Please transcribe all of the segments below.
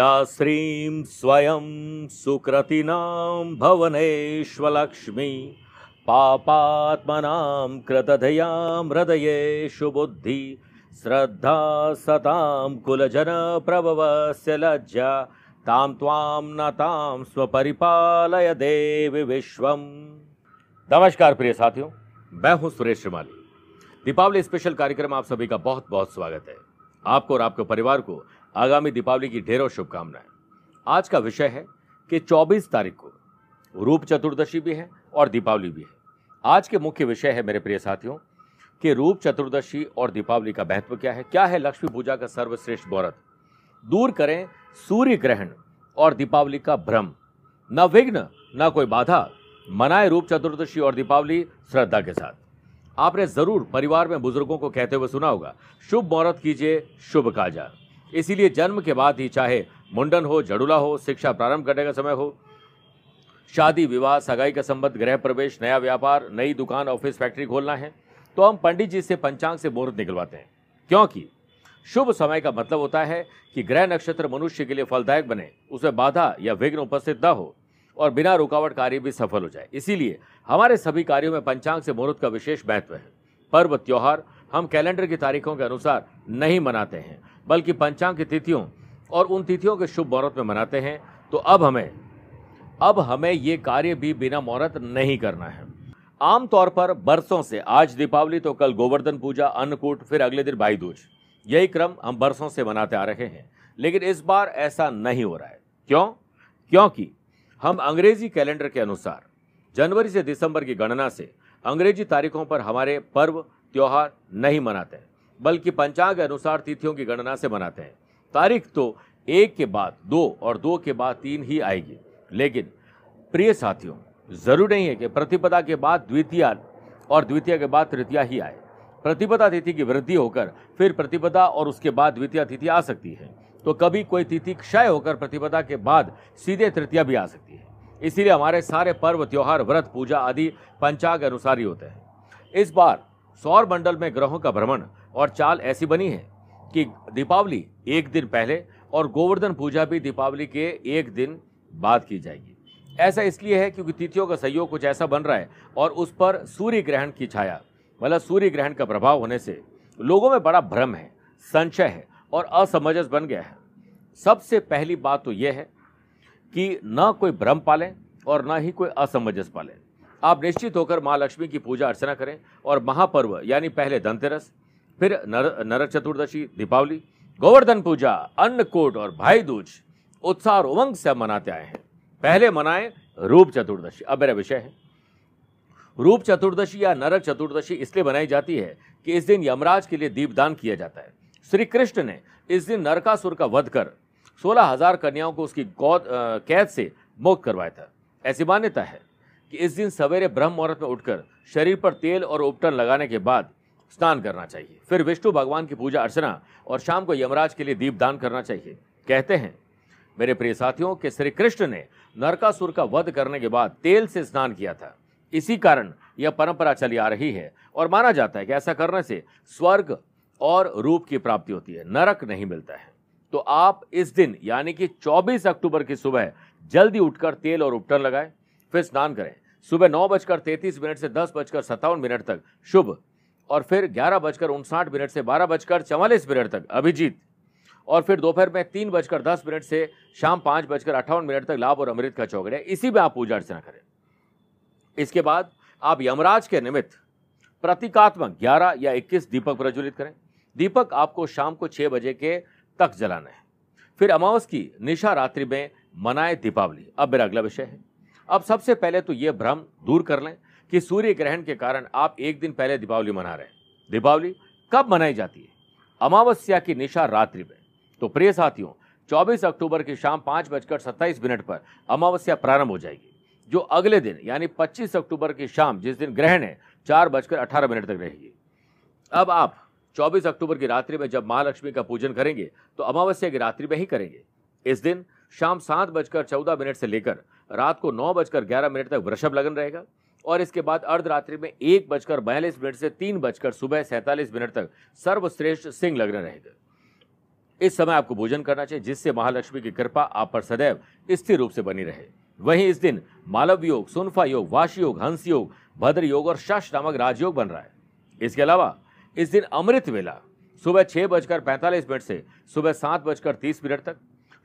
या श्रीं स्वयं सुकृतिनां भवनेष्वलक्ष्मी, पापात्मनां कृतधयां हृदयेषु बुद्धि श्रद्धा सतां कुलजनप्रभवस्य लज्जा, तां त्वां न तां स्वपरिपालय देवी विश्वम। नमस्कार प्रिय साथियों, मैं हूँ सुरेश श्रीमाली। दीपावली स्पेशल कार्यक्रम आप सभी का बहुत बहुत स्वागत है। आपको और आपके परिवार को आगामी दीपावली की ढेरों शुभकामनाएँ। आज का विषय है कि 24 तारीख को रूप चतुर्दशी भी है और दीपावली भी है। आज के मुख्य विषय है मेरे प्रिय साथियों, कि रूप चतुर्दशी और दीपावली का महत्व क्या है? क्या है लक्ष्मी पूजा का सर्वश्रेष्ठ मुहूर्त दूर करें सूर्य ग्रहण और दीपावली का भ्रम। न विघ्न, न कोई बाधा। मनाए रूप चतुर्दशी और दीपावली श्रद्धा के साथ। आपने ज़रूर परिवार में बुज़ुर्गों को कहते हुए सुना होगा, शुभ मुहूर्त कीजिए, शुभ काजा इसीलिए जन्म के बाद ही चाहे मुंडन हो, जड़ुला हो, शिक्षा प्रारंभ करने का समय हो। शादी, विवाह, सगाई का संबंध, गृह प्रवेश, नया व्यापार, नई दुकान, ऑफ़िस, फैक्ट्री खोलना है। तो हम पंडित जी से पंचांग से मुहूर्त निकलवाते हैं। क्योंकि शुभ समय का मतलब होता है कि ग्रह नक्षत्र मनुष्य के लिए फलदायक बने, उसमें बाधा या विघ्न उपस्थित न हो और बिना रुकावट कार्य भी सफल हो जाए। इसीलिए हमारे सभी कार्यों में पंचांग से मुहूर्त का विशेष महत्व है। पर्व, त्योहार हम कैलेंडर की तारीखों के अनुसार नहीं मनाते हैं। बल्कि पंचांग की तिथियों और उन तिथियों के शुभ मुहूर्त में मनाते हैं। तो अब हमें अब हमें ये कार्य भी बिना मुहूर्त नहीं करना है। आमतौर पर बरसों से, आज दीपावली तो कल गोवर्धन पूजा, अन्नकूट, फिर अगले दिन भाई दूज यही क्रम हम बरसों से मनाते आ रहे हैं। लेकिन इस बार ऐसा नहीं हो रहा है। क्यों? क्योंकि हम अंग्रेज़ी कैलेंडर के अनुसार, जनवरी से दिसंबर की गणना से अंग्रेज़ी तारीखों पर हमारे पर्व, त्योहार नहीं मनाते हैं। बल्कि पंचांग अनुसार तिथियों की गणना से मनाते हैं। तारीख तो एक के बाद दो और दो के बाद तीन ही आएगी। लेकिन, प्रिय साथियों, ज़रूर नहीं है कि प्रतिपदा के बाद द्वितीय और द्वितीय के बाद तृतीया ही आए। प्रतिपदा तिथि की वृद्धि होकर फिर प्रतिपदा और उसके बाद द्वितीय तिथि आ सकती है। तो कभी कोई तिथि क्षय होकर प्रतिपदा के बाद सीधे तृतीया भी आ सकती है। इसीलिए हमारे सारे पर्व, त्योहार, व्रत, पूजा आदि पंचांग अनुसार ही होते हैं। इस बार सौर मंडल में ग्रहों का भ्रमण और चाल ऐसी बनी है कि दीपावली एक दिन पहले और गोवर्धन पूजा भी दीपावली के एक दिन बाद की जाएगी। ऐसा इसलिए है क्योंकि तिथियों का सहयोग कुछ ऐसा बन रहा है और उस पर सूर्य ग्रहण की छाया मतलब सूर्य ग्रहण का प्रभाव होने से लोगों में बड़ा भ्रम है, संशय है और असमंजस बन गया है। सबसे पहली बात तो यह है कि न कोई भ्रम पालें और न ही कोई असमंजस पालें। आप निश्चित होकर माँ लक्ष्मी की पूजा अर्चना करें और महापर्व, यानी पहले धनतेरस फिर नर नरक चतुर्दशी, दीपावली, गोवर्धन पूजा, अन्नकूट और भाई दूज उत्साह और उमंग से मनाते आए हैं। पहले मनाए रूप चतुर्दशी। अब मेरा विषय है। रूप चतुर्दशी या नरक चतुर्दशी इसलिए बनाई जाती है कि इस दिन यमराज के लिए दीपदान किया जाता है। श्री कृष्ण ने इस दिन नरकासुर का वध कर सोलह हज़ार कन्याओं को उसकी गौद कैद से मुक्त करवाया था। ऐसी मान्यता है कि इस दिन सवेरे ब्रह्म मुहूर्त में उठकर शरीर पर तेल और उपटन लगाने के बाद स्नान करना चाहिए। फिर विष्णु भगवान की पूजा अर्चना और शाम को यमराज के लिए दीप दान करना चाहिए। कहते हैं, मेरे प्रिय साथियों, कि श्री कृष्ण ने नरकासुर का वध करने के बाद तेल से स्नान किया था। इसी कारण यह परंपरा चली आ रही है और माना जाता है कि ऐसा करने से स्वर्ग और रूप की प्राप्ति होती है, नरक नहीं मिलता है। तो आप इस दिन, यानी कि 24 अक्टूबर की सुबह, जल्दी उठकर तेल और उपटन लगाएँ, फिर स्नान करें। सुबह नौ बजकर तैतीस मिनट से दस बजकर सत्तावन मिनट तक। शुभ। और फिर ग्यारह बजकर उनसाठ मिनट से बारह बजकर चवालीस मिनट तक अभिजीत। और फिर दोपहर में तीन बजकर दस मिनट से शाम पाँच बजकर अट्ठावन मिनट तक लाभ और अमृत का चौकड़े इसी में आप पूजा अर्चना करें। इसके बाद आप यमराज के निमित्त प्रतीकात्मक ग्यारह या इक्कीस दीपक प्रज्वलित करें। दीपक आपको शाम को छह बजे के तक जलाना है। फिर अमावस की निशा रात्रि में मनाए दीपावली। अब मेरा अगला विषय है। अब सबसे पहले तो यह भ्रम दूर कर लें। कि सूर्य ग्रहण के कारण आप एक दिन पहले दीपावली मना रहे हैं। दीपावली कब मनाई जाती है? अमावस्या की निशा रात्रि में। तो प्रिय साथियों 24 अक्टूबर की शाम पाँच बजकर सत्ताईस मिनट पर अमावस्या प्रारंभ हो जाएगी, जो अगले दिन, यानी 25 अक्टूबर की शाम, जिस दिन ग्रहण है, चार बजकर अठारह मिनट तक रहेगी। अब आप 24 अक्टूबर की रात्रि में जब महालक्ष्मी का पूजन करेंगे तो अमावस्या की रात्रि में ही करेंगे। इस दिन शाम सात बजकर चौदह मिनट से लेकर रात को नौ बजकर ग्यारह मिनट तक वृषभ लगन रहेगा। और इसके बाद अर्धरात्रि में एक बजकर बयालीस मिनट से तीन बजकर सुबह सैंतालीस मिनट तक सर्वश्रेष्ठ सिंह लग्न रहेगा। इस समय आपको भोजन करना चाहिए, जिससे महालक्ष्मी की कृपा आप पर सदैव स्थिर रूप से बनी रहे। वहीं इस दिन मालव योग, सुनफा योग वाश योग, हंस योग, भद्र योग और शश नामक राजयोग बन रहा है। इसके अलावा इस दिन अमृत वेला, सुबह छह बजकर पैंतालीस मिनट से सुबह सात बजकर तीस मिनट तक,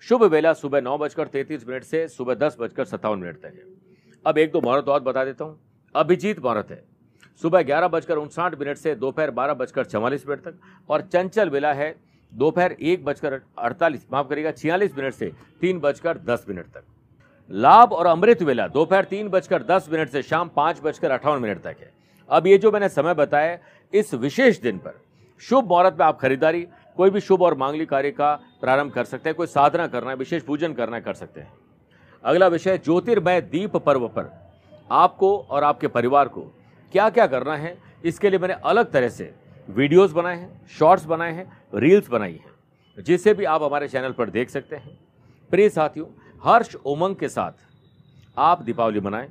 शुभ वेला सुबह नौ बजकर तैतीस मिनट से सुबह दस बजकर सत्तावन मिनट तक है। अब एक दो मुहूर्त और बता देता हूँ। अभिजीत मुहूर्त है। सुबह ग्यारह बजकर उनसाठ मिनट से दोपहर बारह बजकर चवालीस मिनट तक और चंचल वेला है दोपहर एक बजकर अड़तालीस, माफ़ करिएगा, छियालीस मिनट से तीन बजकर दस मिनट तक। लाभ और अमृत वेला दोपहर तीन बजकर दस मिनट से शाम पाँच बजकर अठावन मिनट तक है। अब ये जो मैंने समय बताया, इस विशेष दिन पर शुभ मुहूर्त में आप खरीदारी, कोई भी शुभ और मांगलिक कार्य का प्रारंभ कर सकते हैं, कोई साधना करना है, विशेष पूजन करना कर सकते हैं। अगला विषय ज्योतिर्मय दीप पर्व पर। आपको और आपके परिवार को क्या क्या करना है, इसके लिए मैंने अलग तरह से वीडियोस बनाए हैं, शॉर्ट्स बनाए हैं, रील्स बनाई हैं, जिसे भी आप हमारे चैनल पर देख सकते हैं। प्रिय साथियों, हर्ष उमंग के साथ आप दीपावली मनाएँ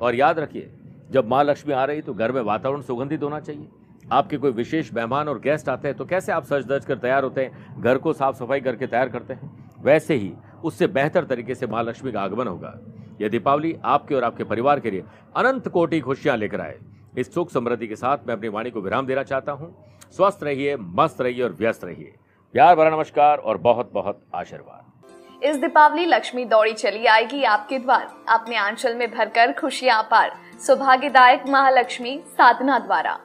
और याद रखिए, जब माँ लक्ष्मी आ रही तो घर में वातावरण सुगंधित होना चाहिए। आपके कोई विशेष मेहमान और गेस्ट आते हैं तो कैसे आप सज दज कर तैयार होते हैं, घर को साफ़ सफ़ाई करके तैयार करते हैं? वैसे ही उससे बेहतर तरीके से माँ लक्ष्मी का आगमन होगा। यह दीपावली आपके और आपके परिवार के लिए अनंत कोटि खुशियाँ लेकर आए। इस सुख समृद्धि के साथ मैं अपनी वाणी को विराम देना चाहता हूँ। स्वस्थ रहिए, मस्त रहिए और व्यस्त रहिए। प्यार भरा नमस्कार और बहुत बहुत आशीर्वाद। इस दीपावली लक्ष्मी दौड़ी चली आएगी आपके द्वार। अपने आंचल में भरकर खुशियाँ पार। सौभाग्यदायक महालक्ष्मी साधना द्वारा।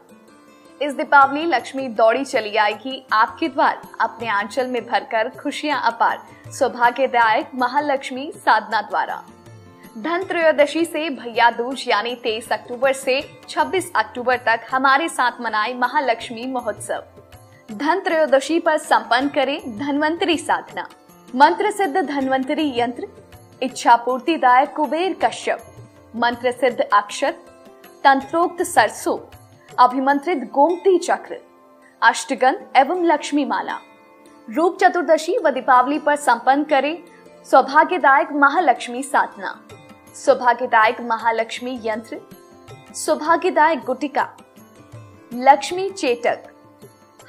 इस दीपावली लक्ष्मी दौड़ी चली आएगी। आपके द्वार अपने आंचल में भरकर खुशियाँ अपार। सौभाग्यदायक महालक्ष्मी साधना द्वारा। धन त्रयोदशी से भैया दूज, यानी 23 अक्टूबर से 26 अक्टूबर तक हमारे साथ मनाए महालक्ष्मी महोत्सव। धन त्रयोदशी पर संपन्न करें धनवंतरी साधना। मंत्र सिद्ध धनवंतरी यंत्र। इच्छा पूर्तिदायक कुबेर कश्यप। मंत्र सिद्ध अक्षर तंत्रोक्त सरसों। अभिमंत्रित गोमती चक्र अष्टगंध एवं लक्ष्मी माला रूप चतुर्दशी व दीपावली पर संपन्न करें सौभाग्यदायक महालक्ष्मी साधना। सौभाग्यदायक महालक्ष्मी यंत्र, सौभाग्यदायक गुटिका, लक्ष्मी चेटक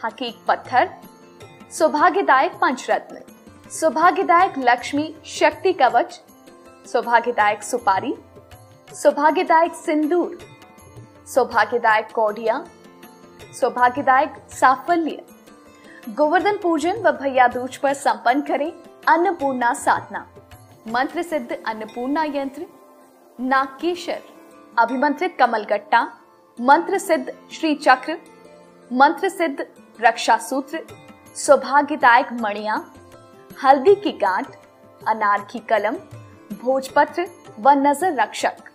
हकीक पत्थर, सौभाग्यदायक पंचरत्न, सौभाग्यदायक लक्ष्मी शक्ति कवच, सौभाग्यदायक सुपारी, सौभाग्यदायक सिंदूर। सौभाग्यदायक कौडिया, सौभाग्यदायक साफल्य। गोवर्धन पूजन व भैया दूज पर संपन्न करें अन्नपूर्णा साधना। मंत्र सिद्ध अन्नपूर्णा यंत्र, नागकेशर। अभिमंत्रित कमलगट्टा मंत्र सिद्ध श्री चक्र, मंत्र सिद्ध रक्षा सूत्र, सौभाग्यदायक मणिया, हल्दी की गांठ, अनार की कलम, भोजपत्र व नज़र रक्षक।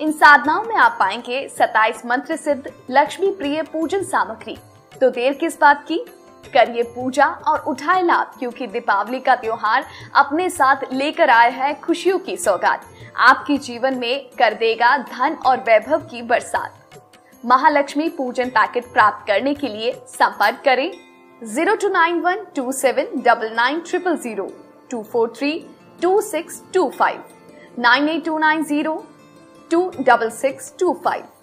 इन साधनाओं में आप पाएँगे 27 मंत्र सिद्ध, लक्ष्मी प्रिय पूजन सामग्री। तो देर किस बात की? करिए पूजा और उठाए लाभ, क्योंकि दीपावली का त्योहार अपने साथ लेकर आया है खुशियों की सौगात। आपके जीवन में कर देगा धन और वैभव की बरसात। महालक्ष्मी पूजन पैकेट प्राप्त करने के लिए संपर्क करें। Zero two nine one two seven double nine triple zero two four three two six two five. Nine eight two nine zero 26625.